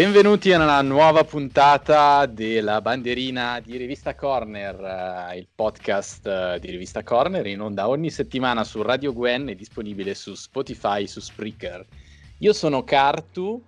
Benvenuti alla nuova puntata della bandierina di Rivista Corner, uh, il podcast uh, di Rivista Corner in onda ogni settimana su Radio Gwen e disponibile su Spotify, su Spreaker. Io sono Cartu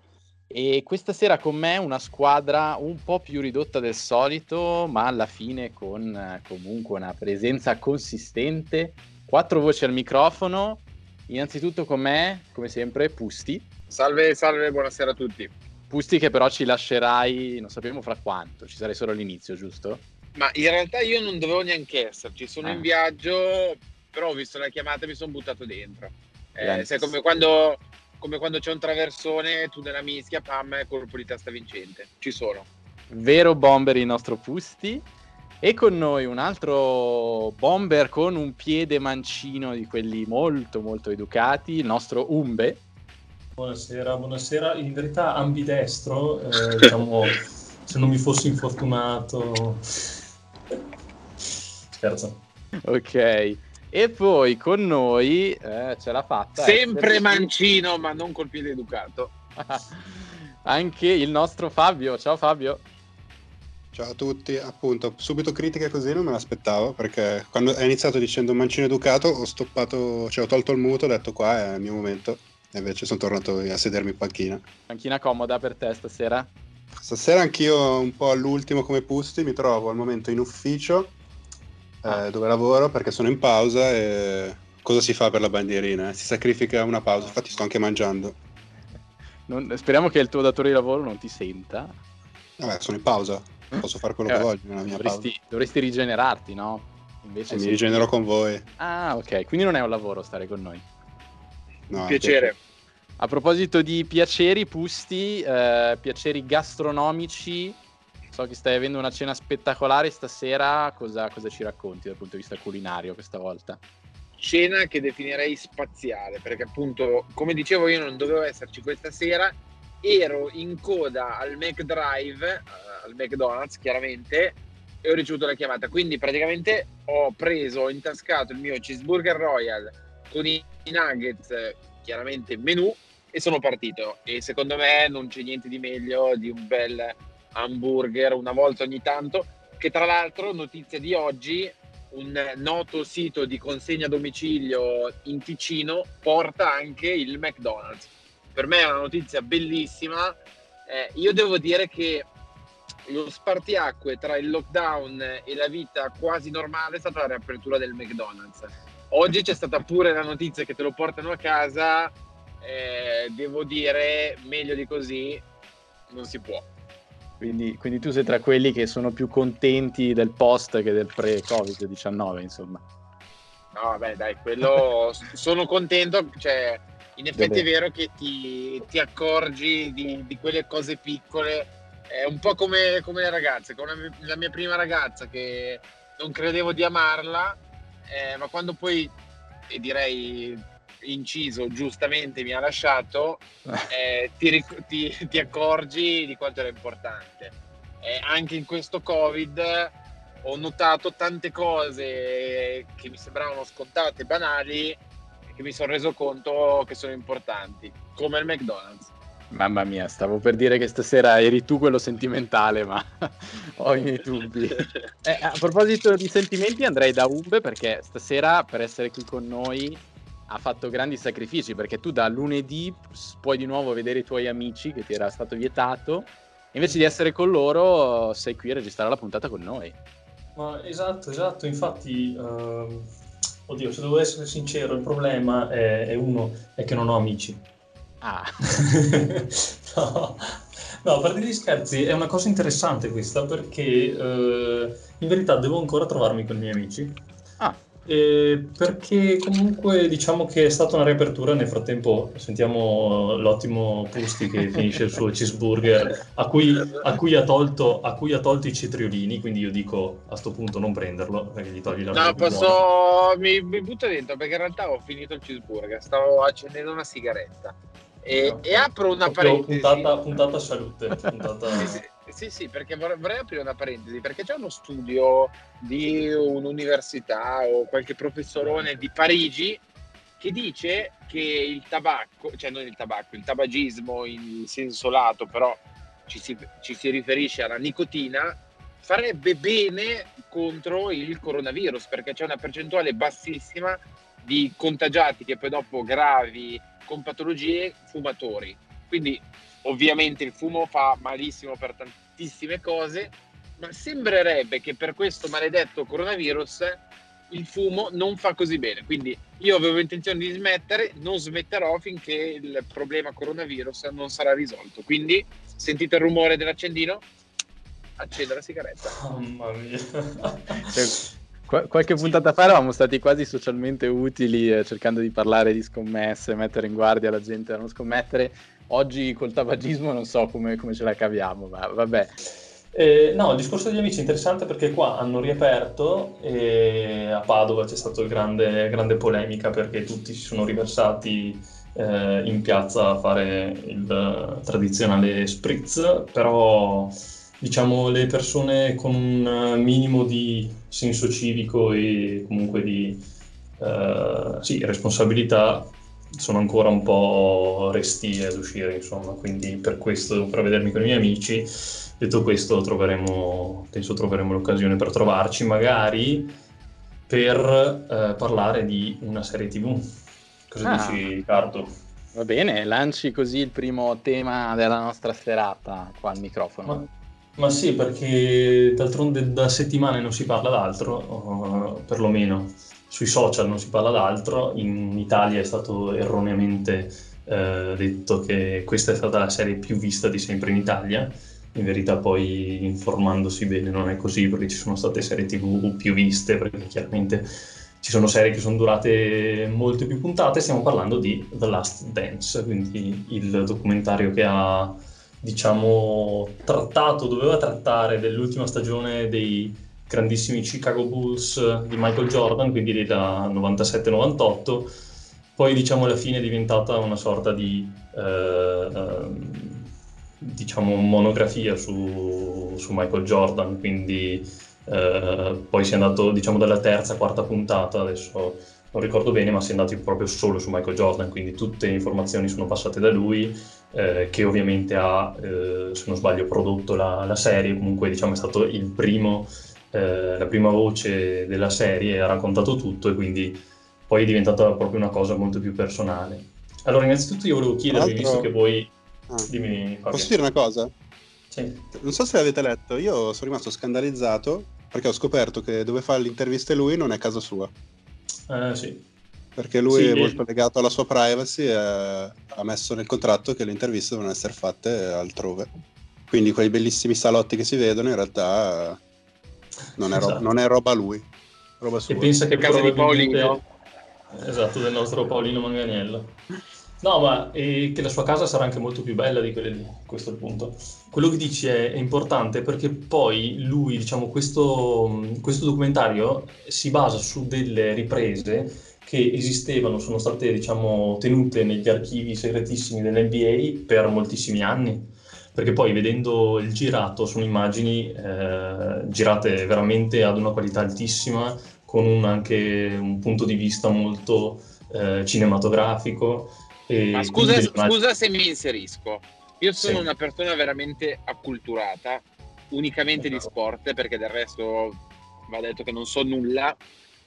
e questa sera con me una squadra un po' più ridotta del solito, ma alla fine con uh, comunque una presenza consistente, quattro voci al microfono. Innanzitutto con me, come sempre, Pusti. Salve, salve, buonasera a tutti. Pusti che però ci lascerai, non sappiamo fra quanto, ci sarai solo all'inizio, giusto? Ma in realtà io non dovevo neanche esserci, sono ah. in viaggio, però ho visto la chiamata e mi sono buttato dentro. Eh, sai, come quando, come quando c'è un traversone, tu nella mischia, pam, colpo di testa vincente. Ci sono. Vero bomber il nostro Pusti. E con noi un altro bomber con un piede mancino di quelli molto molto educati, il nostro Umbe. Buonasera, buonasera. In verità ambidestro, eh, diciamo, se non mi fossi infortunato. Scherzo. Ok. E poi con noi eh, ce l'ha fatta. Sempre essere... mancino, ma non col piede educato. Anche il nostro Fabio. Ciao Fabio. Ciao a tutti, appunto, subito critiche così non me l'aspettavo perché quando hai iniziato dicendo mancino educato ho stoppato, cioè ho tolto il muto, ho detto qua è il mio momento invece sono tornato a sedermi in panchina. Panchina comoda per te stasera? Stasera anch'io un po' all'ultimo come Pusti, mi trovo al momento in ufficio eh, ah. dove lavoro perché sono in pausa e cosa si fa per la bandierina? Si sacrifica una pausa, infatti sto anche mangiando. Non, speriamo che il tuo datore di lavoro non ti senta. Vabbè, sono in pausa, posso fare quello eh, che voglio nella mia dovresti, pausa. Dovresti rigenerarti, no? Invece mi rigenero con voi. Ah, ok, quindi non è un lavoro stare con noi. No, piacere. A proposito di piaceri, Pusti, eh, piaceri gastronomici, so che stai avendo una cena spettacolare stasera, cosa, cosa, ci racconti dal punto di vista culinario questa volta? Cena che definirei spaziale, perché appunto, come dicevo, io non dovevo esserci questa sera, ero in coda al McDrive, uh, al McDonald's chiaramente, e ho ricevuto la chiamata. Quindi praticamente ho preso, ho intascato il mio cheeseburger royal con i nuggets, chiaramente menù, e sono partito. E secondo me non c'è niente di meglio di un bel hamburger una volta ogni tanto, che tra l'altro, notizia di oggi, un noto sito di consegna a domicilio in Ticino porta anche il McDonald's. Per me è una notizia bellissima. Eh, io devo dire che lo spartiacque tra il lockdown e la vita quasi normale è stata la riapertura del McDonald's Oggi c'è stata pure la notizia che te lo portano a casa, eh, devo dire, meglio di così non si può. Quindi, quindi, tu sei tra quelli che sono più contenti del post che del pre-Covid-19, insomma. No, beh, dai, quello sono contento, cioè, in effetti è vero che ti, ti accorgi di, di, quelle cose piccole, è un po' come, come le ragazze, come la mia prima ragazza che non credevo di amarla, eh, ma quando poi, e direi inciso, giustamente mi ha lasciato, eh, ti, ti, ti, accorgi di quanto era importante. Eh, anche in questo Covid ho notato tante cose che mi sembravano scontate, banali, che mi sono reso conto che sono importanti, come il McDonald's. Mamma mia, stavo per dire che stasera eri tu quello sentimentale, ma ho i miei dubbi. Eh, a proposito di sentimenti, andrei da Umbe perché stasera, per essere qui con noi, ha fatto grandi sacrifici perché tu da lunedì puoi di nuovo vedere i tuoi amici che ti era stato vietato. Invece di essere con loro, sei qui a registrare la puntata con noi. Ma esatto, esatto. Infatti, uh, oddio, se devo essere sincero, il problema è, è uno, è che non ho amici. Ah. no. no, a parte gli scherzi, è una cosa interessante questa perché eh, in verità devo ancora trovarmi con i miei amici. Ah. Eh, perché comunque diciamo che è stata una riapertura nel frattempo sentiamo l'ottimo Pusti che finisce il suo cheeseburger a cui, a, cui tolto, a cui, ha tolto, i cetriolini quindi io dico a questo punto non prenderlo perché gli togli la no posso mi, mi butto dentro perché in realtà ho finito il cheeseburger stavo accendendo una sigaretta e, no, e apro una parentesi. Puntata, puntata salute. Puntata... sì, sì, sì, sì, perché vorrei aprire una parentesi, perché c'è uno studio di un'università o qualche professorone di Parigi che dice che il tabacco, cioè non il tabacco, il tabagismo in senso lato, però ci si, ci si riferisce alla nicotina, farebbe bene contro il coronavirus perché c'è una percentuale bassissima di contagiati che poi dopo gravi con patologie fumatori. Quindi ovviamente il fumo fa malissimo per tantissime cose, ma sembrerebbe che per questo maledetto coronavirus il fumo non fa così bene. Quindi io avevo intenzione di smettere, non smetterò finché il problema coronavirus non sarà risolto. Quindi sentite il rumore dell'accendino? Accendo la sigaretta. Mamma mia. Qual- qualche puntata fa eravamo stati quasi socialmente utili eh, cercando di parlare di scommesse, mettere in guardia la gente da non scommettere. Oggi col tabagismo non so come, come ce la caviamo, ma vabbè. Eh, no, il discorso degli amici è interessante perché qua hanno riaperto e a Padova c'è stata grande, grande polemica perché tutti si sono riversati eh, in piazza a fare il tradizionale spritz, però diciamo le persone con un minimo di senso civico e comunque di eh, sì, responsabilità sono ancora un po' resti ad uscire, insomma, quindi per questo devo prevedermi con i miei amici. Detto questo, troveremo, penso troveremo l'occasione per trovarci, magari per eh, parlare di una serie TV. Cosa Ah. dici, Riccardo? Va bene, lanci così il primo tema della nostra serata qua al microfono. Ma, ma sì, perché d'altronde da settimane non si parla d'altro, perlomeno sui social non si parla d'altro. In Italia è stato erroneamente eh, detto che questa è stata la serie più vista di sempre in Italia. In verità poi informandosi bene non è così perché ci sono state serie tv più viste, perché chiaramente ci sono serie che sono durate molte più puntate, stiamo parlando di The Last Dance, quindi il documentario che ha diciamo, trattato, doveva trattare dell'ultima stagione dei grandissimi Chicago Bulls di Michael Jordan, quindi da 97-98, poi diciamo alla fine è diventata una sorta di eh, ehm, diciamo monografia su, su Michael Jordan, quindi eh, poi si è andato diciamo dalla terza, quarta puntata, adesso non ricordo bene, ma si è andati proprio solo su Michael Jordan, quindi tutte le informazioni sono passate da lui, eh, che ovviamente ha, eh, se non sbaglio, prodotto la, la serie, comunque diciamo è stato il primo, eh, la prima voce della serie, ha raccontato tutto e quindi poi è diventata proprio una cosa molto più personale. Allora, innanzitutto io volevo chiedervi, visto che voi... Ah, Dimmi, Fabio. Posso dire una cosa? Sì. Non so se l'avete letto, io sono rimasto scandalizzato perché ho scoperto che dove fa le interviste lui non è casa sua. Eh, sì. Perché lui Sì, è e- molto legato alla sua privacy e ha messo nel contratto che le interviste devono essere fatte altrove. Quindi quei bellissimi salotti che si vedono in realtà non è, Esatto. non è roba lui, roba sua. E pensa che casa di Paolino. Esatto, del nostro Paolino Manganiello. No, ma eh, che la sua casa sarà anche molto più bella di quelle lì, questo è il punto. Quello che dici è, è importante perché poi lui, diciamo, questo, questo documentario si basa su delle riprese che esistevano, sono state, diciamo, tenute negli archivi segretissimi dell'NBA per moltissimi anni. Perché poi vedendo il girato sono immagini eh, girate veramente ad una qualità altissima, con un- anche un punto di vista molto eh, cinematografico. Ma scusa, immagini- scusa se mi inserisco. Io sono Sì. una persona veramente acculturata, unicamente di Esatto. sport, perché del resto va detto che non so nulla.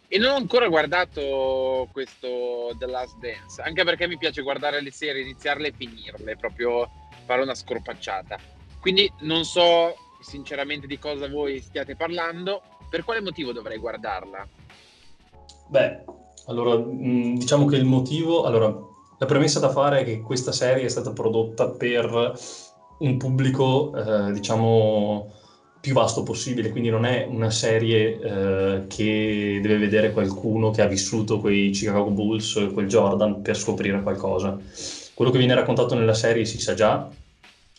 E non ho ancora guardato questo The Last Dance, anche perché mi piace guardare le serie, iniziarle e finirle, proprio fare una scorpacciata. Quindi non so sinceramente di cosa voi stiate parlando. Per quale motivo dovrei guardarla? Beh, allora, mh, diciamo che il motivo, allora, la premessa da fare è che questa serie è stata prodotta per un pubblico, eh, diciamo, più vasto possibile, quindi non è una serie eh, che deve vedere qualcuno che ha vissuto quei Chicago Bulls, quel Jordan, per scoprire qualcosa. Quello che viene raccontato nella serie si sa già,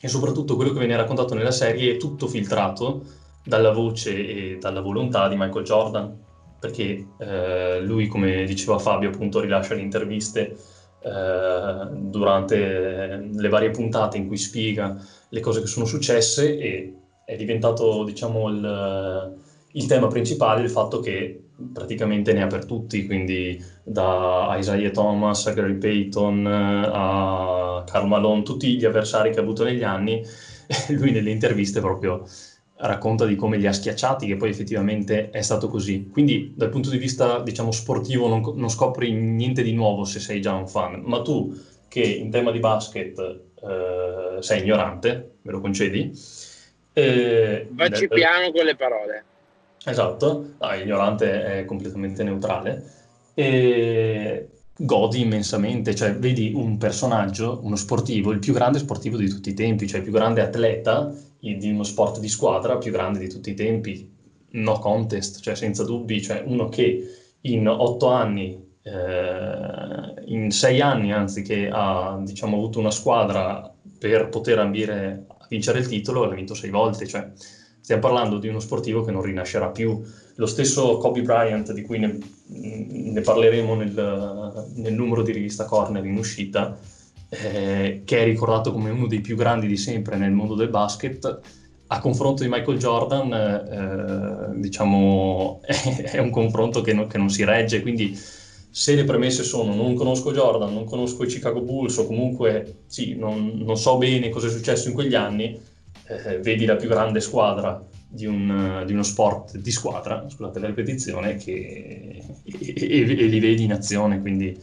e soprattutto quello che viene raccontato nella serie è tutto filtrato dalla voce e dalla volontà di Michael Jordan perché eh, lui, come diceva Fabio, appunto rilascia le interviste eh, durante le varie puntate in cui spiega le cose che sono successe e è diventato, diciamo, il, il tema principale il fatto che praticamente ne ha per tutti, quindi da Isaiah Thomas a Gary Payton a Karl Malone, tutti gli avversari che ha avuto negli anni lui nelle interviste proprio racconta di come li ha schiacciati, che poi effettivamente è stato così. Quindi dal punto di vista, diciamo, sportivo non, non scopri niente di nuovo se sei già un fan, ma tu che in tema di basket eh, sei ignorante, me lo concedi? Eh, Vacci piano con le parole. Esatto, no, ignorante è completamente neutrale. E godi immensamente, cioè vedi un personaggio, uno sportivo, il più grande sportivo di tutti i tempi, cioè il più grande atleta di uno sport di squadra più grande di tutti i tempi, no contest, cioè senza dubbi, cioè uno che in otto anni, eh, in sei anni anzi, che ha diciamo, avuto una squadra per poter ambire a vincere il titolo, l'ha vinto sei volte, cioè stiamo parlando di uno sportivo che non rinascerà più. Lo stesso Kobe Bryant, di cui ne, ne parleremo nel, nel numero di rivista Corner in uscita, eh, che è ricordato come uno dei più grandi di sempre nel mondo del basket, a confronto di Michael Jordan, eh, diciamo, è un confronto che, no, che, non si regge, quindi se le premesse sono non conosco Jordan, non conosco i Chicago Bulls o comunque sì, non, non so bene cosa è successo in quegli anni, eh, vedi la più grande squadra di, un, di, uno sport di squadra, scusate la ripetizione, che, e, e, e li vedi in azione, quindi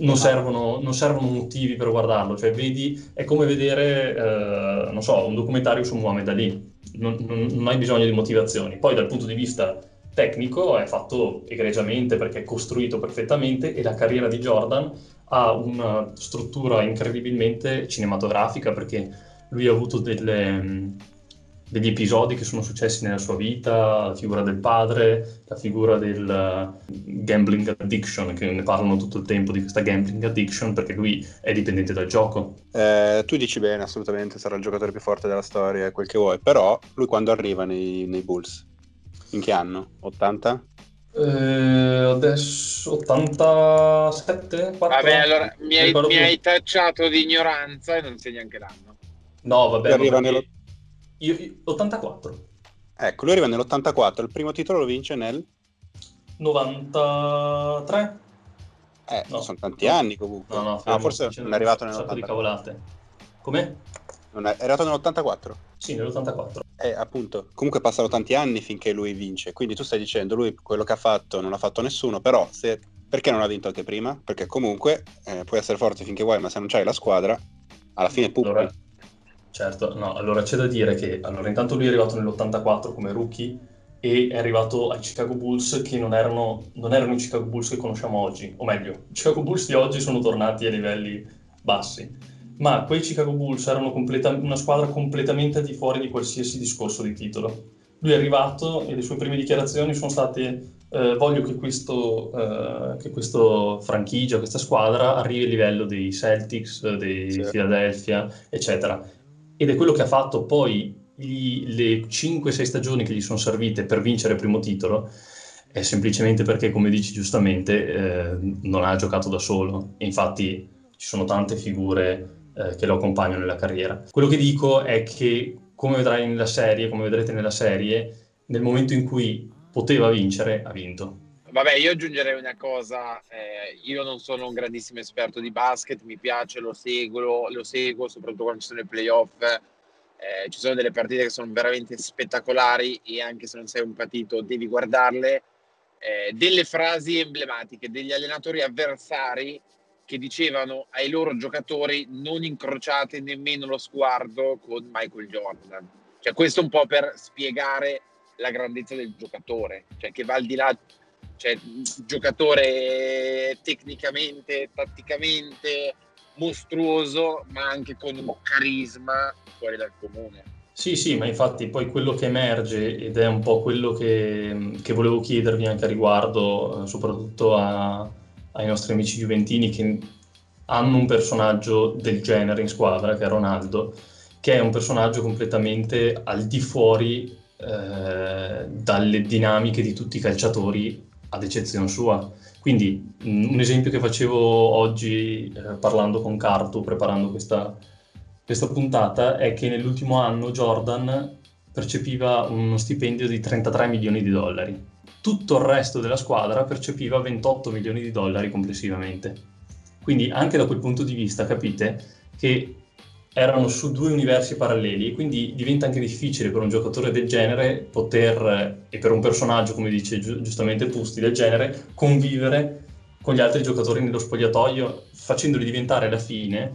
non servono, non servono, motivi per guardarlo, cioè vedi, è come vedere, eh, non so, un documentario su Muhammad Ali, non, non, non, hai bisogno di motivazioni. Poi dal punto di vista tecnico è fatto egregiamente perché è costruito perfettamente e la carriera di Jordan ha una struttura incredibilmente cinematografica perché lui ha avuto delle degli episodi che sono successi nella sua vita, la figura del padre, la figura del gambling addiction, che ne parlano tutto il tempo di questa gambling addiction perché lui è dipendente dal gioco. Eh, tu dici bene, assolutamente, sarà il giocatore più forte della storia, quel che vuoi, però lui quando arriva nei, nei Bulls? In che anno? 80? Eh, adesso 87? 4? Vabbè, allora mi hai, mi hai, tacciato di ignoranza e non sai neanche l'anno. No, vabbè. Arriva nello io, io, 84. Ecco, lui arriva nell'84, il primo titolo lo vince nel 93. Eh, no, sono tanti no. anni comunque. No, no, ah, forse non è arrivato nell'84. di cavolate. Come? Non è, è arrivato nell'84? Sì, nell'84. Eh, appunto, comunque passano tanti anni finché lui vince, quindi tu stai dicendo lui quello che ha fatto non l'ha fatto nessuno, però se, perché non ha vinto anche prima? Perché comunque eh, puoi essere forte finché vuoi, ma se non c'hai la squadra, alla fine pubblico. Allora Certo, no, allora c'è da dire che allora, intanto lui è arrivato nell'84 come rookie e è arrivato ai Chicago Bulls che non erano, non erano i Chicago Bulls che conosciamo oggi, o meglio, i Chicago Bulls di oggi sono tornati a livelli bassi, ma quei Chicago Bulls erano completa- una squadra completamente al di fuori di qualsiasi discorso di titolo. Lui è arrivato e le sue prime dichiarazioni sono state eh, voglio che questo, eh, che questo franchigia, questa squadra arrivi a livello dei Celtics, dei sì. Philadelphia, eccetera ed è quello che ha fatto poi gli, le 5-6 stagioni che gli sono servite per vincere il primo titolo è semplicemente perché, come dici giustamente, eh, non ha giocato da solo. E infatti ci sono tante figure eh, che lo accompagnano nella carriera. Quello che dico è che, come vedrai nella serie, come vedrete nella serie, nel momento in cui poteva vincere, ha vinto. Vabbè, io aggiungerei una cosa, eh, io non sono un grandissimo esperto di basket, mi piace, lo seguo, lo seguo soprattutto quando ci sono i playoff, eh, ci sono delle partite che sono veramente spettacolari e anche se non sei un patito devi guardarle, eh, delle frasi emblematiche degli allenatori avversari che dicevano ai loro giocatori non incrociate nemmeno lo sguardo con Michael Jordan. Cioè questo un po' per spiegare la grandezza del giocatore, cioè che va al di là cioè giocatore tecnicamente, tatticamente mostruoso, ma anche con un carisma fuori dal comune. Sì, sì, ma infatti poi quello che emerge, ed è un po' quello che, che volevo chiedervi anche a riguardo, eh, soprattutto a, ai nostri amici juventini che hanno un personaggio del genere in squadra, che è Ronaldo, che è un personaggio completamente al di fuori eh, dalle dinamiche di tutti i calciatori ad eccezione sua. Quindi mm, un esempio che facevo oggi eh, parlando con Carto, preparando questa, questa puntata, è che nell'ultimo anno Jordan percepiva uno stipendio di 33 milioni di dollari. Tutto il resto della squadra percepiva 28 milioni di dollari complessivamente. Quindi anche da quel punto di vista capite che erano su due universi paralleli e quindi diventa anche difficile per un giocatore del genere poter, e per un personaggio, come dice gi- giustamente Pusti, del genere, convivere con gli altri giocatori nello spogliatoio, facendoli diventare alla fine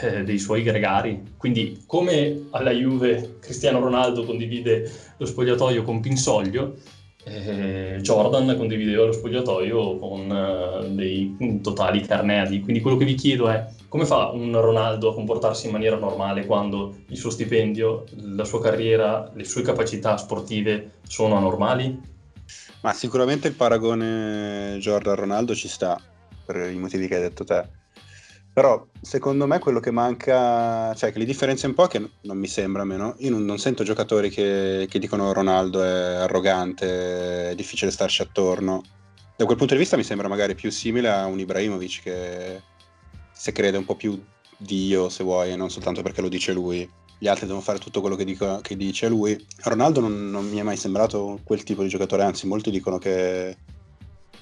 eh, dei suoi gregari. Quindi come alla Juve Cristiano Ronaldo condivide lo spogliatoio con Pinsoglio, eh, Jordan condivideva lo spogliatoio con eh, dei totali carneadi. Quindi quello che vi chiedo è come fa un Ronaldo a comportarsi in maniera normale quando il suo stipendio, la sua carriera, le sue capacità sportive sono anormali? Ma sicuramente il paragone Jordan-Ronaldo ci sta, per i motivi che hai detto te. Però secondo me quello che manca, cioè che li differenzia un po' che non mi sembra meno, io non, non sento giocatori che, che, dicono Ronaldo è arrogante, è difficile starci attorno. Da quel punto di vista mi sembra magari più simile a un Ibrahimovic che se crede un po' più Dio, se vuoi, e non soltanto perché lo dice lui. Gli altri devono fare tutto quello che, dico, che dice lui. Ronaldo non, non, mi è mai sembrato quel tipo di giocatore, anzi molti dicono che...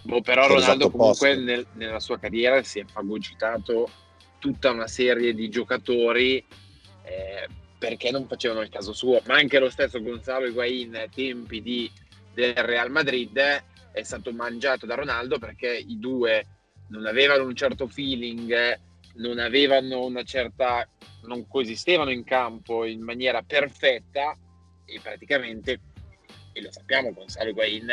Boh, però Ronaldo comunque nel, nella sua carriera si è fagocitato tutta una serie di giocatori eh, perché non facevano il caso suo, ma anche lo stesso Gonzalo Higuain ai tempi di, del Real Madrid è stato mangiato da Ronaldo perché i due non avevano un certo feeling, non avevano una certa, non coesistevano in campo in maniera perfetta e praticamente, e lo sappiamo, Gonzalo Higuain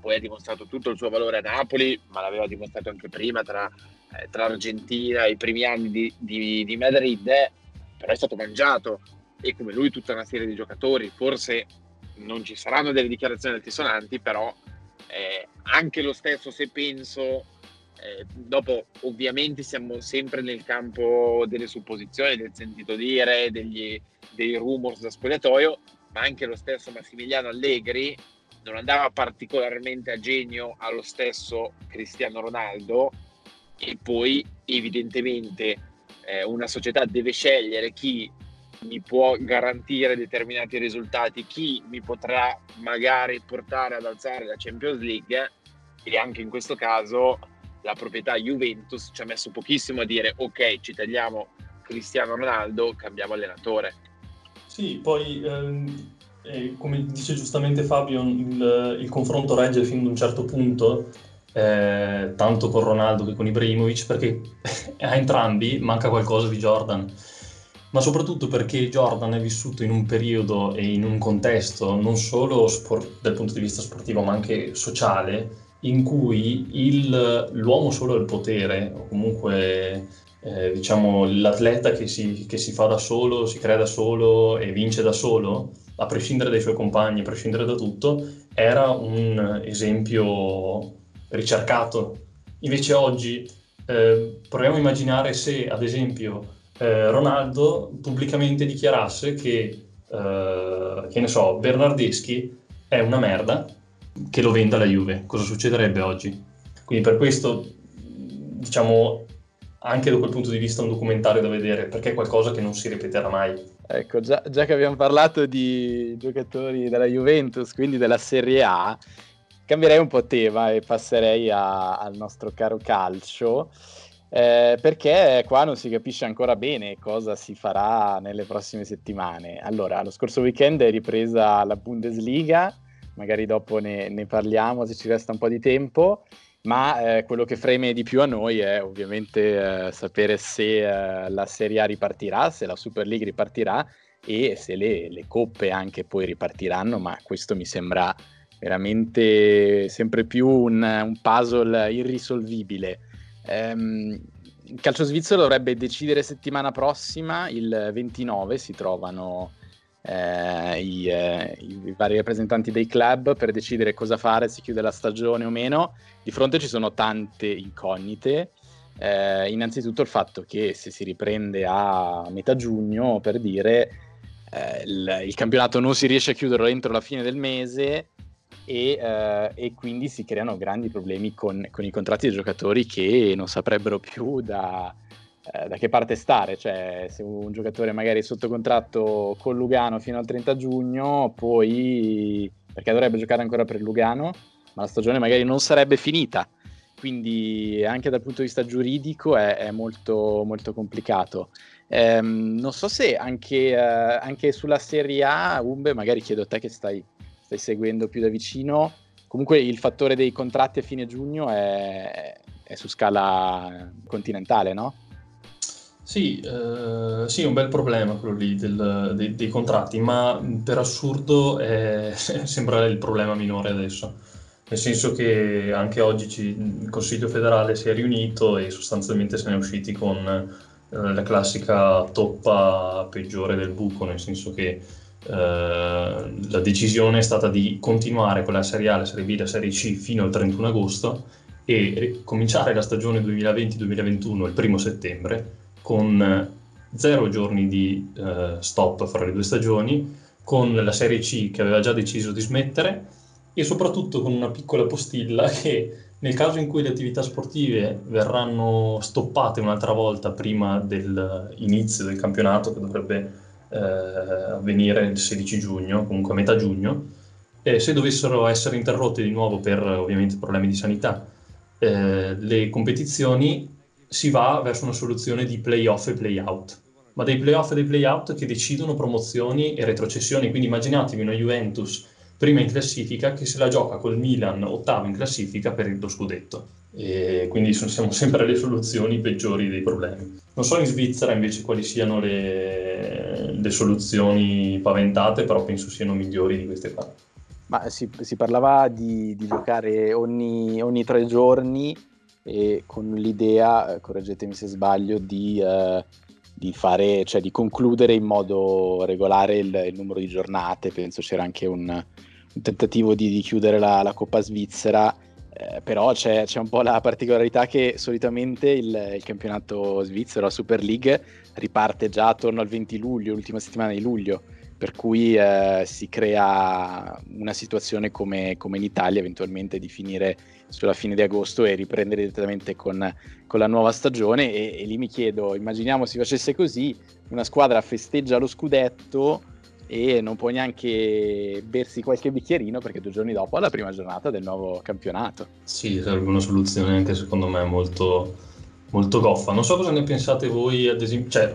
poi ha dimostrato tutto il suo valore a Napoli, ma l'aveva dimostrato anche prima tra, eh, tra Argentina e i primi anni di, di, di Madrid, però è stato mangiato. E come lui tutta una serie di giocatori, forse non ci saranno delle dichiarazioni altisonanti, però eh, anche lo stesso se penso eh, dopo, ovviamente, siamo sempre nel campo delle supposizioni, del sentito dire, degli, dei rumors da spogliatoio, ma anche lo stesso Massimiliano Allegri non andava particolarmente a genio allo stesso Cristiano Ronaldo e poi evidentemente eh, una società deve scegliere chi mi può garantire determinati risultati, chi mi potrà magari portare ad alzare la Champions League e anche in questo caso la proprietà Juventus ci ha messo pochissimo a dire ok, ci tagliamo Cristiano Ronaldo, cambiamo allenatore. Sì, poi ehm, eh, come dice giustamente Fabio, il, il, confronto regge fino ad un certo punto, eh, tanto con Ronaldo che con Ibrahimovic, perché a entrambi manca qualcosa di Jordan. Ma soprattutto perché Jordan è vissuto in un periodo e in un contesto non solo sport, dal punto di vista sportivo ma anche sociale in cui il, l'uomo solo al potere, o comunque eh, diciamo l'atleta che si, che si, fa da solo, si crea da solo e vince da solo, a prescindere dai suoi compagni, a prescindere da tutto, era un esempio ricercato. Invece oggi eh, proviamo a immaginare se, ad esempio, eh, Ronaldo pubblicamente dichiarasse che, eh, che ne so, Bernardeschi è una merda che lo venda la Juve. Cosa succederebbe oggi? Quindi per questo, diciamo, anche da quel punto di vista un documentario da vedere, perché è qualcosa che non si ripeterà mai. Ecco, già, già che abbiamo parlato di giocatori della Juventus, quindi della Serie A, cambierei un po' tema e passerei a, al nostro caro calcio. Eh, perché qua non si capisce ancora bene cosa si farà nelle prossime settimane. Allora, lo scorso weekend è ripresa la Bundesliga, magari dopo ne, ne, parliamo se ci resta un po' di tempo, ma eh, quello che freme di più a noi è ovviamente eh, sapere se eh, la Serie A ripartirà, se la Super League ripartirà e se le, le, coppe anche poi ripartiranno, ma questo mi sembra veramente sempre più un, un puzzle irrisolvibile. Um, il calcio svizzero dovrebbe decidere settimana prossima, il 29 si trovano eh, i, eh, i, vari rappresentanti dei club per decidere cosa fare, se chiude la stagione o meno. Di fronte ci sono tante incognite. Eh, innanzitutto il fatto che se si riprende a metà giugno, per dire, eh, il, il, campionato non si riesce a chiuderlo entro la fine del mese e, eh, e quindi si creano grandi problemi con, con, i contratti dei giocatori che non saprebbero più da, eh, da che parte stare, cioè se un giocatore magari è sotto contratto con Lugano fino al 30 giugno, poi perché dovrebbe giocare ancora per Lugano, ma la stagione magari non sarebbe finita quindi anche dal punto di vista giuridico è, è molto, molto complicato. Ehm, non so se anche, eh, anche, sulla Serie A, Umbe, magari chiedo a te che stai, stai, seguendo più da vicino, comunque il fattore dei contratti a fine giugno è, è su scala continentale, no? Sì, eh, sì, è un bel problema quello lì del, dei, dei, contratti, ma per assurdo è, sembra il problema minore adesso. Nel senso che anche oggi ci, il Consiglio federale si è riunito e sostanzialmente se ne è usciti con eh, la classica toppa peggiore del buco, nel senso che la decisione è stata di continuare con la Serie A, la Serie B la Serie C fino al 31 agosto e cominciare la stagione 2020-2021 il primo settembre con zero giorni di eh, stop fra le due stagioni, con la Serie C che aveva già deciso di smettere e soprattutto con una piccola postilla che nel caso in cui le attività sportive verranno stoppate un'altra volta prima dell'inizio del campionato, che dovrebbe eh, avvenire il 16 giugno, comunque a metà giugno, eh, se dovessero essere interrotte di nuovo per ovviamente problemi di sanità, eh, le competizioni si va verso una soluzione di playoff e playout, ma dei playoff e dei playout che decidono promozioni e retrocessioni. Quindi immaginatevi una Juventus prima in classifica che se la gioca col Milan ottavo in classifica per il scudetto. E quindi siamo sempre alle soluzioni peggiori dei problemi. Non so in Svizzera invece quali siano le, le soluzioni paventate, però penso siano migliori di queste qua. Ma si, si parlava di, di giocare ogni, ogni tre giorni e con l'idea, correggetemi se sbaglio, di, eh, di, fare, cioè di concludere in modo regolare il, il numero di giornate. Penso c'era anche un, un tentativo di, di, chiudere la, la Coppa Svizzera, eh, però c'è, c'è, un po' la particolarità che solitamente il, il campionato svizzero, la Super League, riparte già attorno al 20 luglio, l'ultima settimana di luglio per cui eh, si crea una situazione come, come, in Italia eventualmente di finire sulla fine di agosto e riprendere direttamente con, con la nuova stagione. E, e, lì mi chiedo, immaginiamo si facesse così, una squadra festeggia lo scudetto e non può neanche bersi qualche bicchierino perché due giorni dopo è la prima giornata del nuovo campionato. Sì, sarebbe una soluzione anche secondo me molto, molto goffa. Non so cosa ne pensate voi, ad esempio, cioè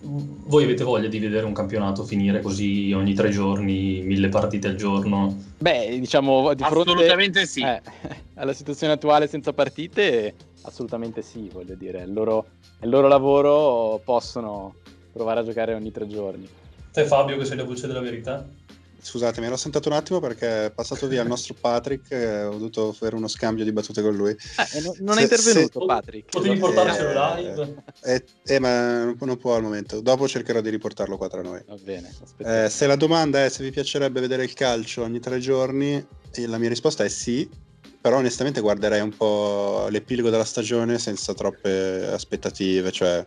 voi avete voglia di vedere un campionato finire così ogni tre giorni, mille partite al giorno? Beh, diciamo di fronte assolutamente sì. Eh, alla situazione attuale senza partite, assolutamente sì, voglio dire, il loro, il loro lavoro possono provare a giocare ogni tre giorni. Te Fabio che sei la voce della verità? Scusate, mi ero sentato un attimo perché è passato via il nostro Patrick e ho dovuto fare uno scambio di battute con lui. Eh, non, non se, è intervenuto se, Patrick. Potevi portarcelo eh, live? Eh, eh, ma non può al momento. Dopo cercherò di riportarlo qua tra noi. Va bene. Eh, se la domanda è se vi piacerebbe vedere il calcio ogni tre giorni, la mia risposta è sì. Però onestamente guarderei un po' l'epilogo della stagione senza troppe aspettative, cioè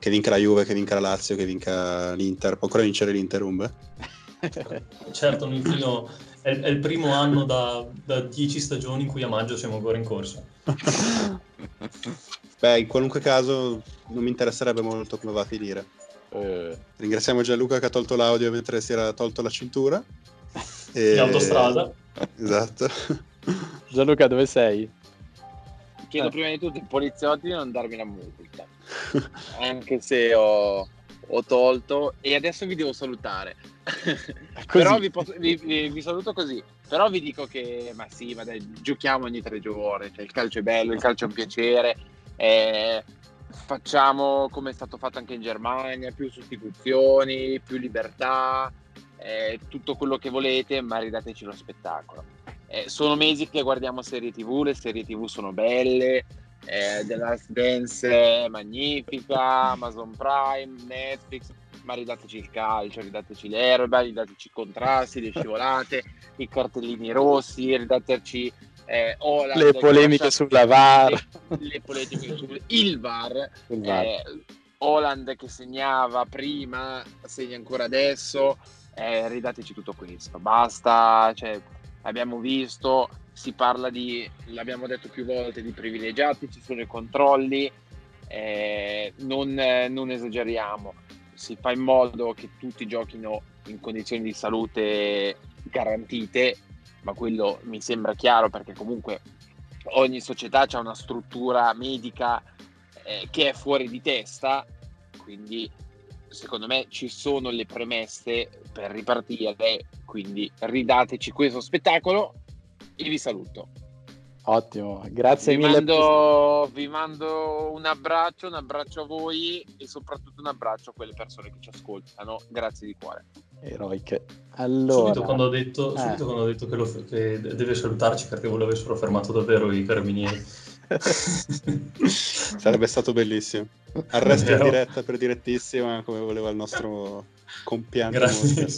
che vinca la Juve, che vinca la Lazio, che vinca l'Inter. Può ancora vincere l'Inter, Umbe? certo, Nintino è, è, il primo anno da, da dieci stagioni in cui a maggio siamo ancora in corsa. Beh, in qualunque caso non mi interesserebbe molto come va a finire. Eh. Ringraziamo Gianluca che ha tolto l'audio mentre si era tolto la cintura. E... In autostrada. Esatto. Gianluca, dove sei? Chiedo eh. prima di tutto ai poliziotti di non darmi la multa. Anche se ho ho tolto e adesso vi devo salutare. Però vi, posso, vi, vi, vi, saluto così. Però vi dico che, ma sì, ma dai, giochiamo ogni tre giorni. Cioè, il calcio è bello, il calcio è un piacere. Eh, facciamo come è stato fatto anche in Germania, più sostituzioni, più libertà, eh, tutto quello che volete, ma ridateci lo spettacolo. Eh, sono mesi che guardiamo serie tv, le serie tv sono belle, eh, The Last Dance è magnifica, Amazon Prime, Netflix, ma ridateci il calcio, ridateci l'erba, ridateci i contrasti, le scivolate, i cartellini rossi, ridateci eh, Holland, le polemiche lascia... sulla VAR, le, le polemiche sul il VAR, il VAR. Eh, Holland che segnava prima, segna ancora adesso, eh, ridateci tutto questo, basta, cioè, abbiamo visto si parla di, l'abbiamo detto più volte, di privilegiati, ci sono i controlli, eh, non, non, esageriamo, si fa in modo che tutti giochino in condizioni di salute garantite, ma quello mi sembra chiaro perché comunque ogni società ha una struttura medica eh, che è fuori di testa, quindi secondo me ci sono le premesse per ripartire, quindi ridateci questo spettacolo e vi saluto. Ottimo, grazie vi mille. Mando, vi mando un abbraccio, un abbraccio a voi e soprattutto un abbraccio a quelle persone che ci ascoltano. Grazie di cuore. Eroiche. Allora, subito, quando ho detto, eh. subito quando ho detto che, lo, che deve salutarci perché ve l'avessero fermato davvero i carabinieri. Sarebbe stato bellissimo. Arresto in diretta per direttissima come voleva il nostro compianto. Grazie.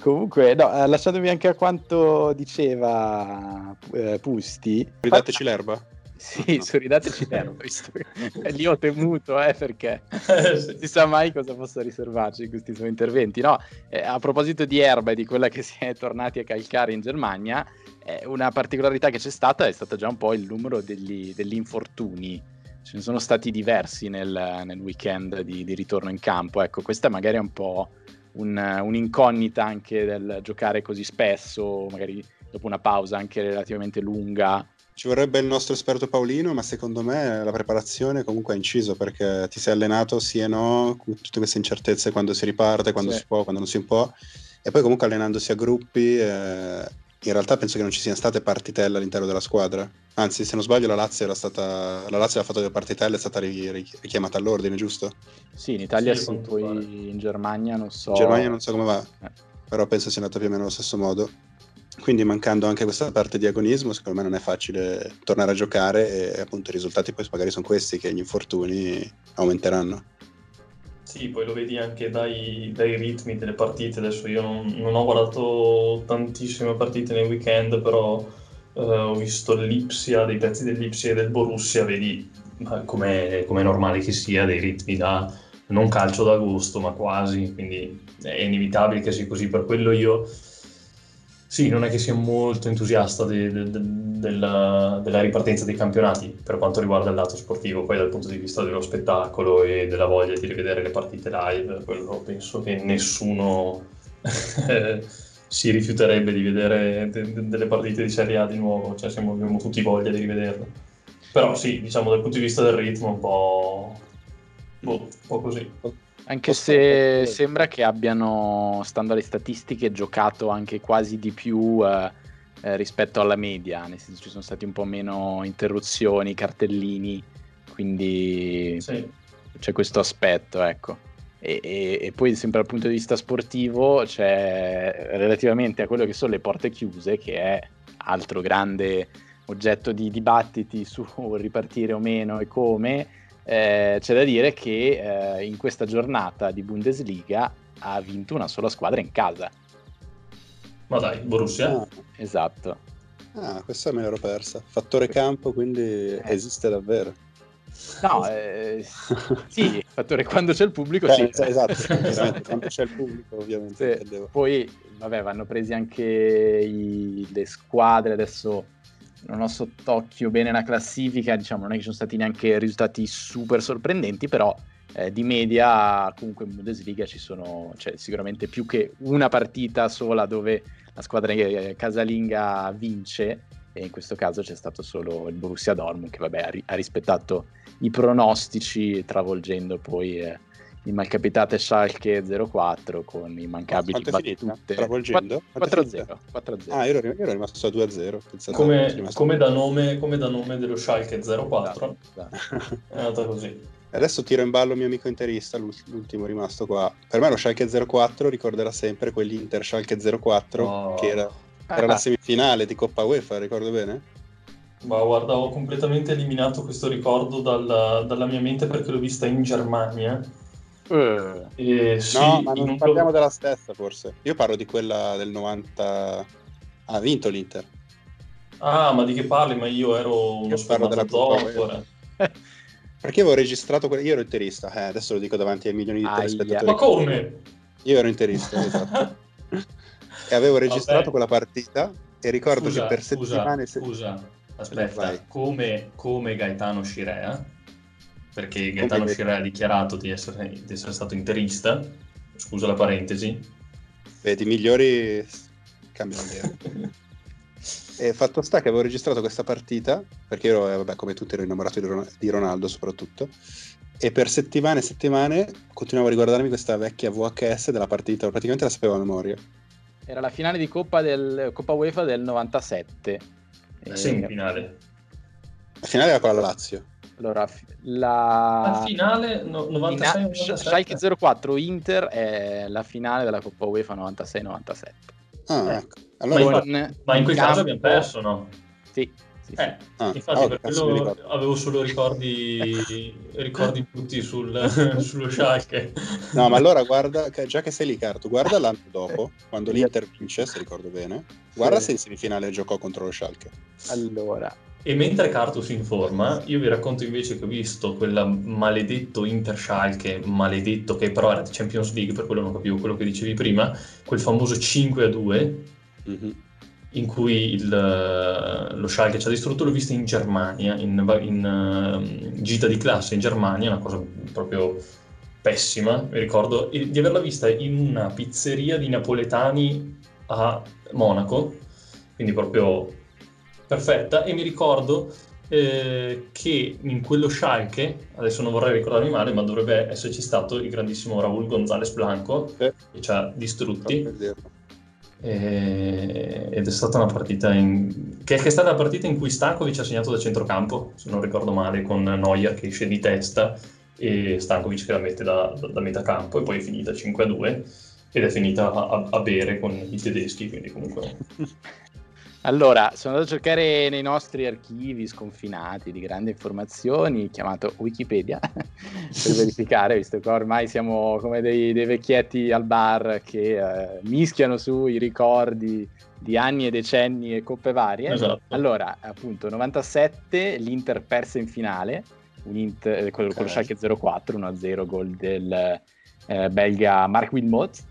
Comunque, no, eh, lasciatemi anche a quanto diceva eh, Pusti. Ridateci l'erba? Sì, sorridateci l'erba, visto che lì ho temuto, eh, perché non si sa mai cosa possa riservarci in questi suoi interventi. No, eh, a proposito di erba e di quella che si è tornati a calcare in Germania, eh, una particolarità che c'è stata è stata già un po' il numero degli, degli infortuni. Ce ne sono stati diversi nel, nel weekend di, di ritorno in campo. Ecco, questa magari è un po' un, un'incognita anche del giocare così spesso, magari dopo una pausa anche relativamente lunga. Ci vorrebbe il nostro esperto Paolino, ma secondo me la preparazione comunque ha inciso perché ti sei allenato sì e no, con tutte queste incertezze quando si riparte, quando sì. si può, quando non si può, e poi comunque allenandosi a gruppi. Eh, in realtà penso che non ci siano state partitelle all'interno della squadra. Anzi, se non sbaglio, la Lazio era stata. La Lazio ha fatto delle partitelle, è stata richiamata all'ordine, giusto? Sì, in Italia sì, sì poi in Germania non so. In Germania non so come va, eh. però penso sia andata più o meno allo stesso modo. Quindi mancando anche questa parte di agonismo, secondo me non è facile tornare a giocare e appunto i risultati poi magari sono questi che gli infortuni aumenteranno. Sì, poi lo vedi anche dai, dai ritmi delle partite. Adesso io non, non, ho guardato tantissime partite nei weekend, però eh, ho visto l'Ipsia, dei pezzi dell'Ipsia e del Borussia, vedi come è normale che sia, dei ritmi da non calcio d'agosto, ma quasi, quindi è inevitabile che sia così. Per quello io sì, non è che sia molto entusiasta de, de, de, della, della, ripartenza dei campionati per quanto riguarda il lato sportivo, poi dal punto di vista dello spettacolo e della voglia di rivedere le partite live, quello penso che nessuno si rifiuterebbe di vedere delle partite di Serie A di nuovo, cioè siamo, abbiamo tutti voglia di rivederle. Però sì, diciamo dal punto di vista del ritmo un po', boh, un po così. Anche se sembra che abbiano, stando alle statistiche, giocato anche quasi di più eh, eh, rispetto alla media, nel senso ci sono stati un po' meno interruzioni, cartellini, quindi sì. c'è questo aspetto, ecco. E, e, e, poi sempre dal punto di vista sportivo c'è relativamente a quello che sono le porte chiuse, che è altro grande oggetto di dibattiti su ripartire o meno e come, eh, c'è da dire che eh, in questa giornata di Bundesliga ha vinto una sola squadra in casa. Ma dai, Borussia? Ah. Esatto. Ah, questa me l'ero persa. Fattore campo, quindi eh. esiste davvero. No, eh, sì, fattore quando c'è il pubblico, eh, sì. Esatto, quando c'è il pubblico ovviamente. Sì. Poi, vabbè, vanno presi anche i, le squadre, adesso non ho sott'occhio bene la classifica, diciamo, non è che ci sono stati neanche risultati super sorprendenti, però eh, di media comunque in Bundesliga ci sono cioè, sicuramente più che una partita sola dove la squadra eh, casalinga vince e in questo caso c'è stato solo il Borussia Dortmund che vabbè, ha, ri- ha rispettato i pronostici travolgendo poi eh, il malcapitate Schalke 04 con immancabili Quanto battute. Travolgendo? 4-0, 4-0. Ah, io ero, io ero rimasto a 2-0. Come, come, da nome, come, da nome, dello Schalke 04. Esatto, esatto. È andata così. Adesso tiro in ballo il mio amico interista, l'ultimo rimasto qua. Per me lo Schalke 04 ricorderà sempre quell'Inter Schalke 04 oh. che era, era la semifinale di Coppa UEFA, ricordo bene? Ma guarda, ho completamente eliminato questo ricordo dalla, dalla mia mente perché l'ho vista in Germania Uh. Eh, sì, no, ma non parliamo della stessa forse. Io parlo di quella del 90... Ha vinto l'Inter. Ah, ma di che parli? Ma io ero uno spermatozoo. Perché avevo registrato quella... Io ero interista, eh, adesso lo dico davanti ai milioni di telespettatori. Ma come? Io ero interista, esatto. e avevo registrato Vabbè. quella partita e ricordo scusa, che per settimane... Scusa, aspetta, come, come Gaetano Scirea perché Gaetano. Scirea ha dichiarato di essere, di essere, stato interista, scusa la parentesi. Vedi, i migliori cambiano idea. E fatto sta che avevo registrato questa partita, perché ero, eh, vabbè, come tutti ero innamorato di, Ron- di Ronaldo soprattutto, e per settimane e settimane continuavo a riguardarmi questa vecchia VHS della partita, praticamente la sapevo a memoria. Era la finale di Coppa, del, Coppa UEFA del 97. La semifinale. La finale era con la Lazio. Allora, la, la finale no, 96 97. Schalke 04 Inter è la finale della Coppa UEFA 96-97. Ah, Eh. ecco. Allora, Ma Con- Ma in quel campo- caso abbiamo perso, no? Sì, sì, sì. Eh, Ah, infatti ah, per quello avevo solo ricordi, ricordi tutti sul, sullo Schalke. No, ma allora guarda, già che sei lì, Carto, guarda l'anno dopo, quando l'Inter vince, se ricordo bene, guarda Sì. se in semifinale giocò contro lo Schalke. Allora, E mentre Carto si informa, io vi racconto invece che ho visto quel maledetto Inter Schalke, maledetto che però era di Champions League, per quello non capivo quello che dicevi prima, quel famoso 5 a 2 Mhm. in cui il, eh, lo Schalke ci ha distrutto, l'ho vista in Germania, in, in, eh, gita di classe in Germania, una cosa proprio pessima, mi ricordo, e di averla vista in una pizzeria di napoletani a Monaco, quindi proprio perfetta, e mi ricordo eh, che in quello Schalke, adesso non vorrei ricordarmi male, ma dovrebbe esserci stato il grandissimo Raúl González Blanco, Sì. che ci ha distrutti. Per dirlo. E- ed è stata una partita in... che, è stata la partita in cui Stankovic ha segnato da centrocampo, se non ricordo male, con Neuer che esce di testa e Stankovic che la mette da, da, da metà campo e poi è finita 5-2 ed è finita a- a bere con i tedeschi, quindi comunque... allora, sono andato a cercare nei nostri archivi sconfinati di grandi informazioni, chiamato Wikipedia, per verificare, visto che ormai siamo come dei, dei vecchietti al bar che eh, mischiano sui ricordi di anni e decenni e coppe varie. Esatto. Allora, appunto, 97 l'Inter perse in finale, un Inter, eh, con, con lo Ok. Schalke 04, 1-0, gol del eh, belga Mark Wilmot.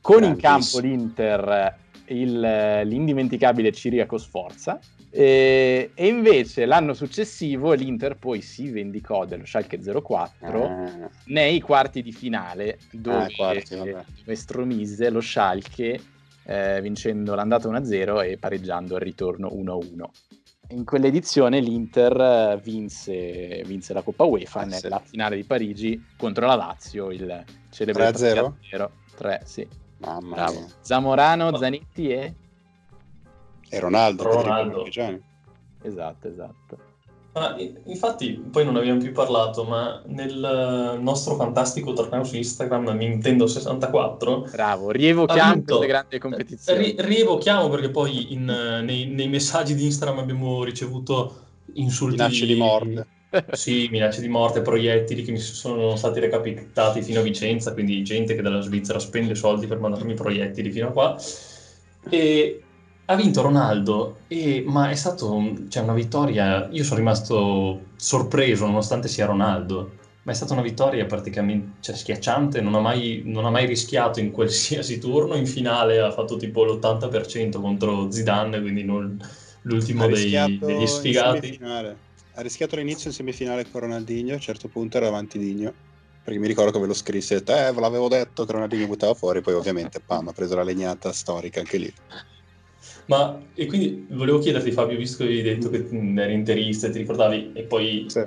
Con in campo l'Inter il, l'indimenticabile Ciriaco Sforza. E, e invece l'anno successivo l'Inter poi si vendicò dello Schalke 04 Ah, nei quarti di finale dove, Ah, quarti, dove stromise lo Schalke eh, vincendo l'andata 1-0 e pareggiando il ritorno 1-1. In quell'edizione l'Inter eh, vinse, vinse la Coppa UEFA Ah, sì. nella finale di Parigi contro la Lazio, il celebre 3-0? 3-0. 3, sì. Mamma Bravo. mia. Zamorano, Zanetti e... E Ronaldo, Ronaldo. Esatto, esatto. Ma i- infatti poi non abbiamo più parlato, ma nel nostro fantastico torneo su Instagram Nintendo 64 Bravo, rievochiamo queste grandi competizioni. Ri- rievochiamo perché poi in, eh, nei, nei messaggi di Instagram abbiamo ricevuto insulti Minacce di morte. Sì, minacce di morte, proiettili che mi sono stati recapitati fino a Vicenza, quindi gente che dalla Svizzera spende soldi per mandarmi proiettili fino a qua. E ha vinto Ronaldo, e- ma è stato un- cioè, una vittoria. Io sono rimasto sorpreso nonostante sia Ronaldo, ma è stata una vittoria praticamente cioè, schiacciante. Non ha, mai, non ha mai rischiato in qualsiasi turno. In finale ha fatto tipo l'80% contro Zidane, quindi non- l'ultimo dei- degli sfigati. Ha rischiato all'inizio in semifinale con Ronaldinho, a un certo punto era davanti Digno, perché mi ricordo che ve lo scrisse, eh, ve l'avevo detto che Ronaldinho buttava fuori, poi ovviamente, pam, ha preso la legnata storica anche lì. Ma e quindi volevo chiederti, Fabio, visto che avevi detto che eri interista e ti ricordavi, e poi Sì.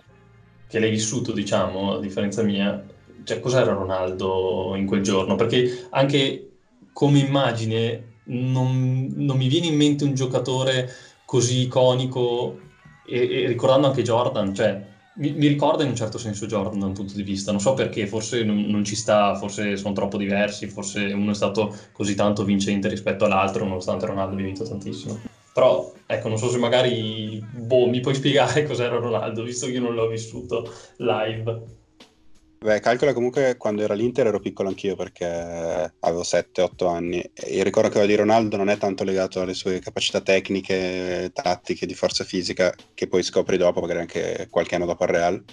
che l'hai vissuto, diciamo, a differenza mia, cioè cos'era Ronaldo in quel giorno? Perché anche come immagine non, non mi viene in mente un giocatore così iconico e, e ricordando anche Jordan, cioè mi, mi ricorda in un certo senso Jordan da un punto di vista, non so perché, forse non, non ci sta, forse sono troppo diversi, forse uno è stato così tanto vincente rispetto all'altro, nonostante Ronaldo abbia vinto tantissimo. Però, ecco, non so se magari, boh, mi puoi spiegare cos'era Ronaldo, visto che io non l'ho vissuto live. Beh, calcola comunque quando era l'Inter ero piccolo anch'io perché avevo 7-8 anni. E il ricordo che avevo di Ronaldo non è tanto legato alle sue capacità tecniche, tattiche, di forza fisica, che poi scopri dopo, magari anche qualche anno dopo al Real,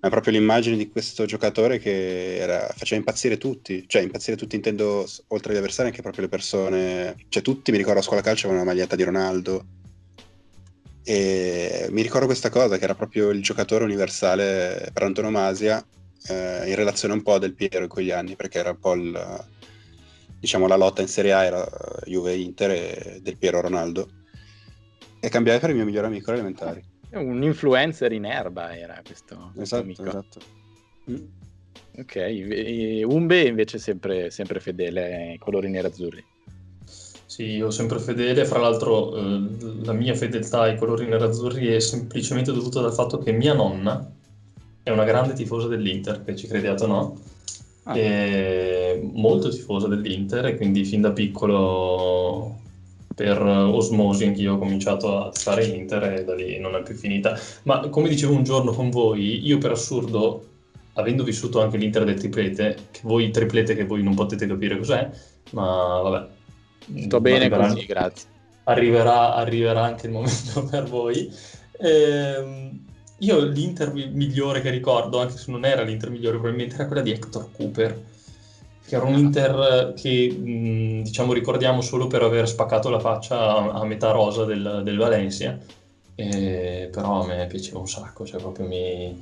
ma è proprio l'immagine di questo giocatore che era- faceva impazzire tutti, cioè impazzire tutti intendo oltre agli avversari anche proprio le persone, cioè tutti mi ricordo a scuola calcio avevano una maglietta di Ronaldo. E mi ricordo questa cosa che era proprio il giocatore universale per antonomasia eh, in relazione un po' del Piero in quegli anni, perché era un po' il, diciamo la lotta in Serie A era Juve-Inter e del Piero Ronaldo. E cambiai per il mio migliore amico elementari. Un influencer in erba era questo, questo Esatto, amico. esatto. Mm. Ok, e Umbe invece sempre, sempre fedele ai colori nerazzurri. Sì, io sempre fedele, fra l'altro eh, la mia fedeltà ai colori nerazzurri è semplicemente dovuta dal fatto che mia nonna è una grande tifosa dell'Inter, che ci crediate o no, Ah. è molto tifosa dell'Inter e quindi fin da piccolo per osmosi anch'io ho cominciato a fare Inter e da lì non è più finita. Ma come dicevo un giorno con voi, io per assurdo, avendo vissuto anche l'Inter del triplete, che voi triplete che voi non potete capire cos'è, ma vabbè. Sto bene arriverà- così, grazie. Arriverà, arriverà anche il momento per voi. Ehm, io l'Inter mi- migliore che ricordo, anche se non era l'Inter migliore, probabilmente era quella di Hector Cooper, che era un Inter che mh, diciamo ricordiamo solo per aver spaccato la faccia a, a metà rosa del, del Valencia. Eh, però a me piaceva un sacco, cioè proprio mi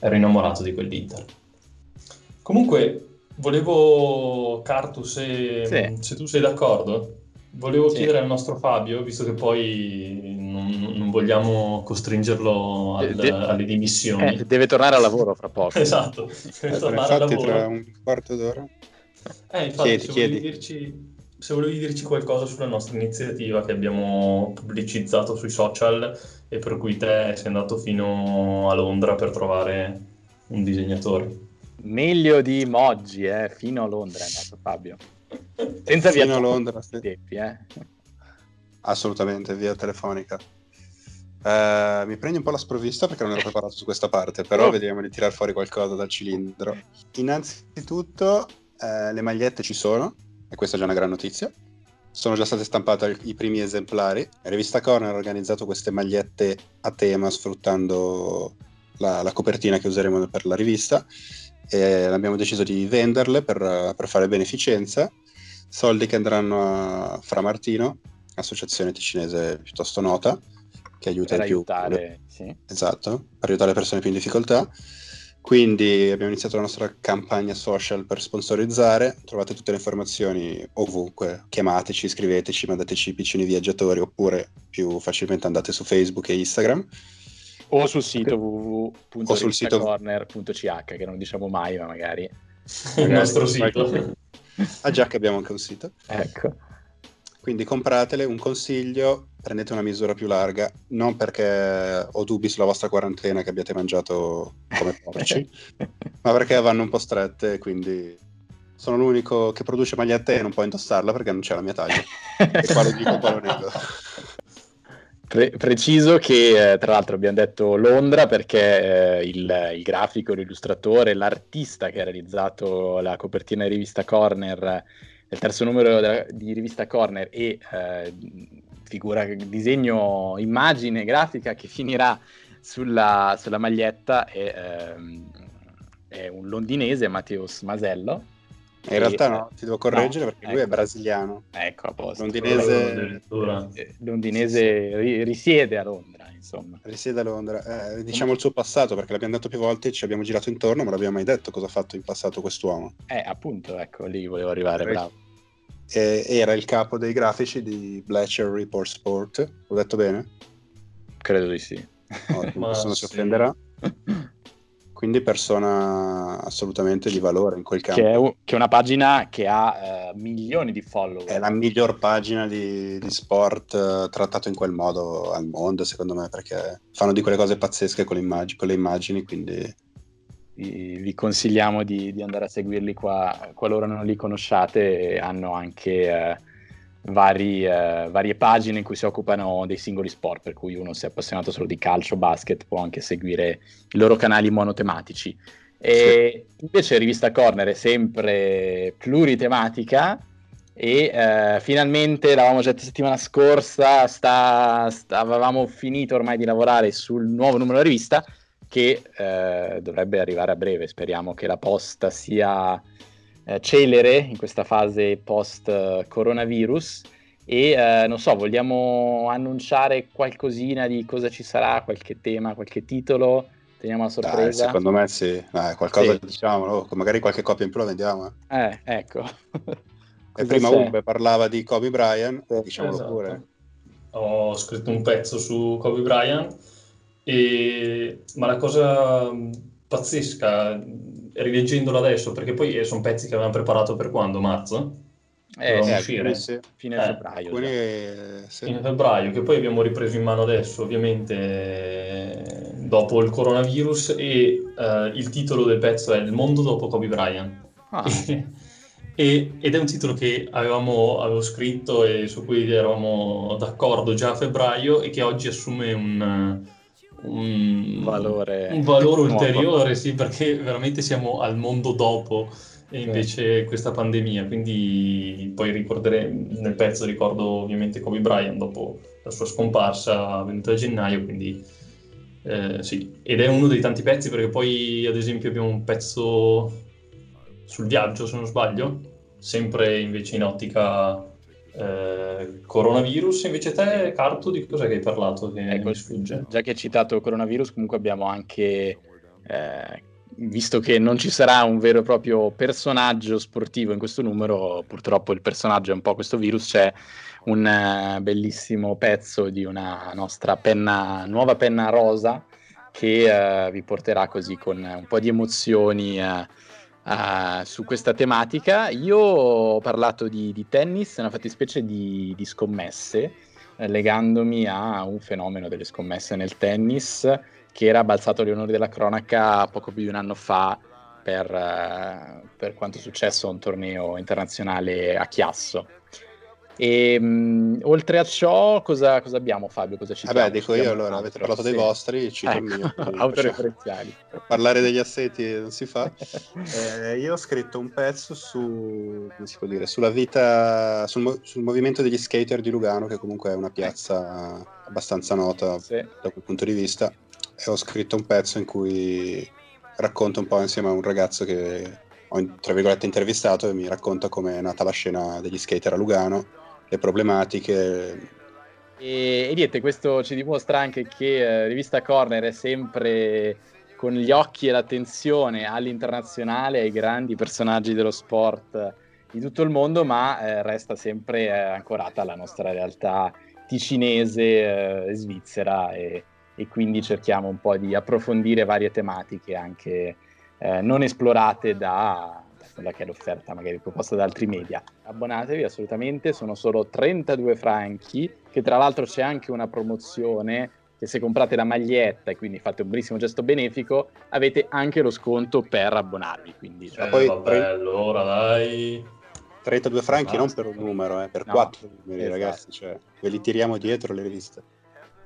ero innamorato di quell'Inter. Comunque, volevo, Cartu, se, Sì. se tu sei d'accordo, volevo Sì. chiedere al nostro Fabio, visto che poi non, non vogliamo costringerlo al- De- alle dimissioni. Eh, deve tornare al lavoro fra poco. Esatto, deve Eh, tornare al lavoro. tra un quarto d'ora. Eh, infatti, Chiedi, se, volevi dirci, se volevi dirci qualcosa sulla nostra iniziativa che abbiamo pubblicizzato sui social e per cui te sei andato fino a Londra per trovare un disegnatore. Meglio di Moggi, eh, fino a Londra è andato Fabio. Senza via Fino a Londra, sì. tempi, eh. Assolutamente, via telefonica. Eh, mi prendi un po' la sprovvista perché non ero preparato su questa parte, però Oh. vediamo di tirar fuori qualcosa dal cilindro. Innanzitutto, eh, le magliette ci sono, e questa è già una gran notizia. Sono già state stampate i primi esemplari. La rivista Corner ha organizzato queste magliette a tema sfruttando la, la copertina che useremo per la rivista e abbiamo deciso di venderle per, per fare beneficenza. Soldi che andranno a Fra Martino, associazione ticinese piuttosto nota, che aiuta Per più aiutare, sì. Esatto, per aiutare le persone più in difficoltà. Quindi abbiamo iniziato la nostra campagna social per sponsorizzare. Trovate tutte le informazioni ovunque. Chiamateci, scriveteci, mandateci i piccini viaggiatori oppure più facilmente andate su Facebook e Instagram. O sul sito www.rivistacorner.ch che non diciamo mai, ma magari. Il nostro sito. Ah già che abbiamo anche un sito. Ecco. Quindi compratele, un consiglio, prendete una misura più larga, non perché ho dubbi sulla vostra quarantena che abbiate mangiato come porci, ma perché vanno un po' strette, quindi sono l'unico che produce magliette e non può indossarla perché non c'è la mia taglia. E qua lo dico, qua lo nego. Pre- preciso che eh, tra l'altro abbiamo detto Londra perché eh, il, il grafico, l'illustratore, l'artista che ha realizzato la copertina di rivista Corner, del terzo numero della- di rivista Corner e eh, figura, disegno, immagine grafica che finirà sulla, sulla maglietta è, ehm, è un londinese, Matteus Masello. In realtà no, ti devo correggere no, perché lui è ecco. brasiliano. Ecco, a posto. Londinese-. Eh, londinese ri- risiede a Londra, insomma. Risiede a Londra. Eh, diciamo il suo passato perché l'abbiamo detto più volte e ci abbiamo girato intorno, ma non l'abbiamo mai detto cosa ha fatto in passato quest'uomo. Eh, appunto, ecco, lì volevo arrivare, Corretto. bravo. E- era il capo dei grafici di Bletcher Report Sport. L'ho detto bene? Credo di sì. Ottimo, Ma nessuno si sì. offenderà. Quindi persona assolutamente di valore in quel campo. che, è, che è una pagina che ha eh, milioni di follower. È la miglior pagina di, di sport eh, trattato in quel modo al mondo, secondo me, perché fanno di quelle cose pazzesche con, le immag- con le immagini, quindi Vi, vi consigliamo di, di andare a seguirli qua, qualora non li conosciate. Hanno anche eh, vari, eh, varie pagine in cui si occupano dei singoli sport, per cui uno si è appassionato solo di calcio, basket, può anche seguire i loro canali monotematici. E invece Rivista Corner è sempre pluritematica e eh, finalmente l'avevamo già detto settimana scorsa, sta, sta- avevamo finito ormai di lavorare sul nuovo numero della rivista che eh, dovrebbe arrivare a breve. Speriamo che la posta sia eh, celere in questa fase post eh, coronavirus. E eh, non so, vogliamo annunciare qualcosina di cosa ci sarà, qualche tema, qualche titolo? Teniamo la dai, sorpresa. secondo me sì. Dai, qualcosa Sì. diciamolo, magari qualche copia in più la vendiamo. eh. Eh, ecco. E prima? Umbe parlava di Kobe Bryant, Sì, diciamolo esatto. pure. ho scritto un pezzo su Kobe Bryant, e... ma la cosa pazzesca, rileggendolo adesso, perché poi sono pezzi che avevamo preparato per quando? Marzo? Eh, sì, uscire. sì, fine eh, febbraio. Alcuni, sì. Fine febbraio, che poi abbiamo ripreso in mano adesso, ovviamente dopo il coronavirus, e uh, il titolo del pezzo è Il mondo dopo Kobe Bryant. Ah. E, ed è un titolo che avevamo, avevo scritto e su cui eravamo d'accordo già a febbraio e che oggi assume un, un valore, un valore ulteriore, sì, perché veramente siamo al mondo dopo e invece questa pandemia, quindi poi ricorderemo, nel pezzo ricordo ovviamente Kobe Bryant dopo la sua scomparsa avvenuta a gennaio, quindi eh, sì, ed è uno dei tanti pezzi perché poi ad esempio abbiamo un pezzo sul viaggio, se non sbaglio, sempre invece in ottica eh, coronavirus. Invece te, Carto, di cosa hai parlato che ecco? Già che hai citato coronavirus, comunque abbiamo anche... Eh, visto che non ci sarà un vero e proprio personaggio sportivo in questo numero, purtroppo il personaggio è un po' questo virus, c'è un uh, bellissimo pezzo di una nostra penna, nuova penna rosa che uh, vi porterà così con un po' di emozioni uh, su questa tematica. Io ho parlato di, di tennis, una fattispecie di, di scommesse, eh, legandomi a un fenomeno delle scommesse nel tennis che era balzato agli onori della cronaca poco più di un anno fa per, uh, per quanto è successo a un torneo internazionale a Chiasso. E um, oltre a ciò, cosa, cosa, abbiamo, Fabio? Cosa ci Vabbè, dico io allora, avete parlato dei vostri, cito ecco, il mio. Autoreferenziali. Parlare degli asseti non si fa. eh, io ho scritto un pezzo su, come si può dire, sulla vita, sul, sul, movimento degli skater di Lugano, che comunque è una piazza abbastanza nota sì. da quel punto di vista. E ho scritto un pezzo in cui racconto un po' insieme a un ragazzo che ho, tra virgolette, intervistato e mi racconta come è nata la scena degli skater a Lugano le problematiche. E, e niente, questo ci dimostra anche che eh, Rivista Corner è sempre con gli occhi e l'attenzione all'internazionale, ai grandi personaggi dello sport di tutto il mondo, ma eh, resta sempre eh, ancorata alla nostra realtà ticinese e eh, svizzera e, e, quindi cerchiamo un po' di approfondire varie tematiche anche eh, non esplorate da, quella che è l'offerta magari proposta da altri media. Abbonatevi assolutamente, sono solo 32 franchi, che tra l'altro c'è anche una promozione che se comprate la maglietta e quindi fate un bellissimo gesto benefico, avete anche lo sconto per abbonarvi. Quindi, cioè, eh, poi, vabbè, allora dai. 32 franchi non per un numero, eh, per no, 4 numeri, esatto. ragazzi. Cioè, ve li tiriamo dietro le riviste.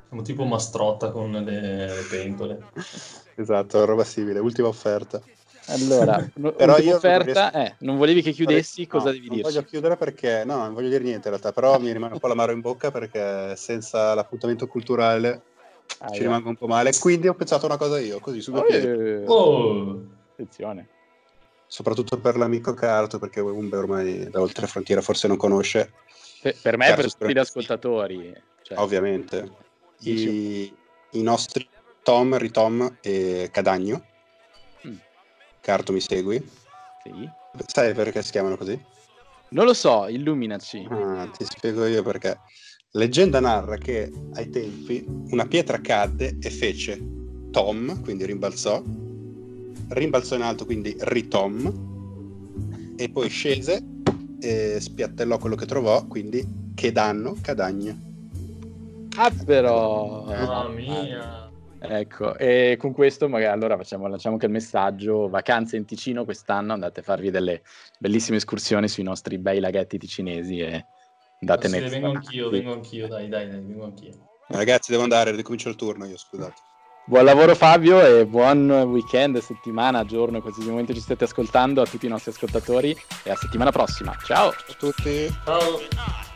Siamo tipo mastrotta con le, le pentole. esatto, roba simile. Ultima offerta. Allora, però io offerta, non, eh, non volevi che chiudessi, no, cosa devi dire? Non voglio chiudere perché, no, non voglio dire niente in realtà, però mi rimane un po' l'amaro in bocca perché senza l'appuntamento culturale ah, ci rimango un po' male, quindi ho pensato una cosa io, così su due oh, piedi. Oh. Attenzione. Soprattutto per l'amico Carto, perché Umbe ormai da oltre frontiera forse non conosce. Per, per me e per tutti gli ascoltatori. Cioè. Ovviamente. I, I nostri Tom, Ritom e Cadagno Carto, mi segui? Sì. Sai perché si chiamano così? Non lo so, illuminaci. Ah, ti spiego io perché. Leggenda narra che ai tempi una pietra cadde e fece Tom, quindi rimbalzò, rimbalzò in alto, quindi ritom, e poi scese e spiattellò quello che trovò, quindi che danno, cadagno. Ah però! Eh, Mamma mia! Ecco, e con questo magari allora facciamo, lanciamo anche il messaggio, vacanze in Ticino quest'anno, andate a farvi delle bellissime escursioni sui nostri bei laghetti ticinesi e andate nel... Vengo anch'io, vengo anch'io, dai, dai, dai, vengo anch'io. Ragazzi, devo andare, ricomincio il turno io, scusate. Buon lavoro Fabio e buon weekend, settimana, giorno, qualsiasi momento ci state ascoltando, a tutti i nostri ascoltatori e a settimana prossima. Ciao! Ciao a tutti! Ciao!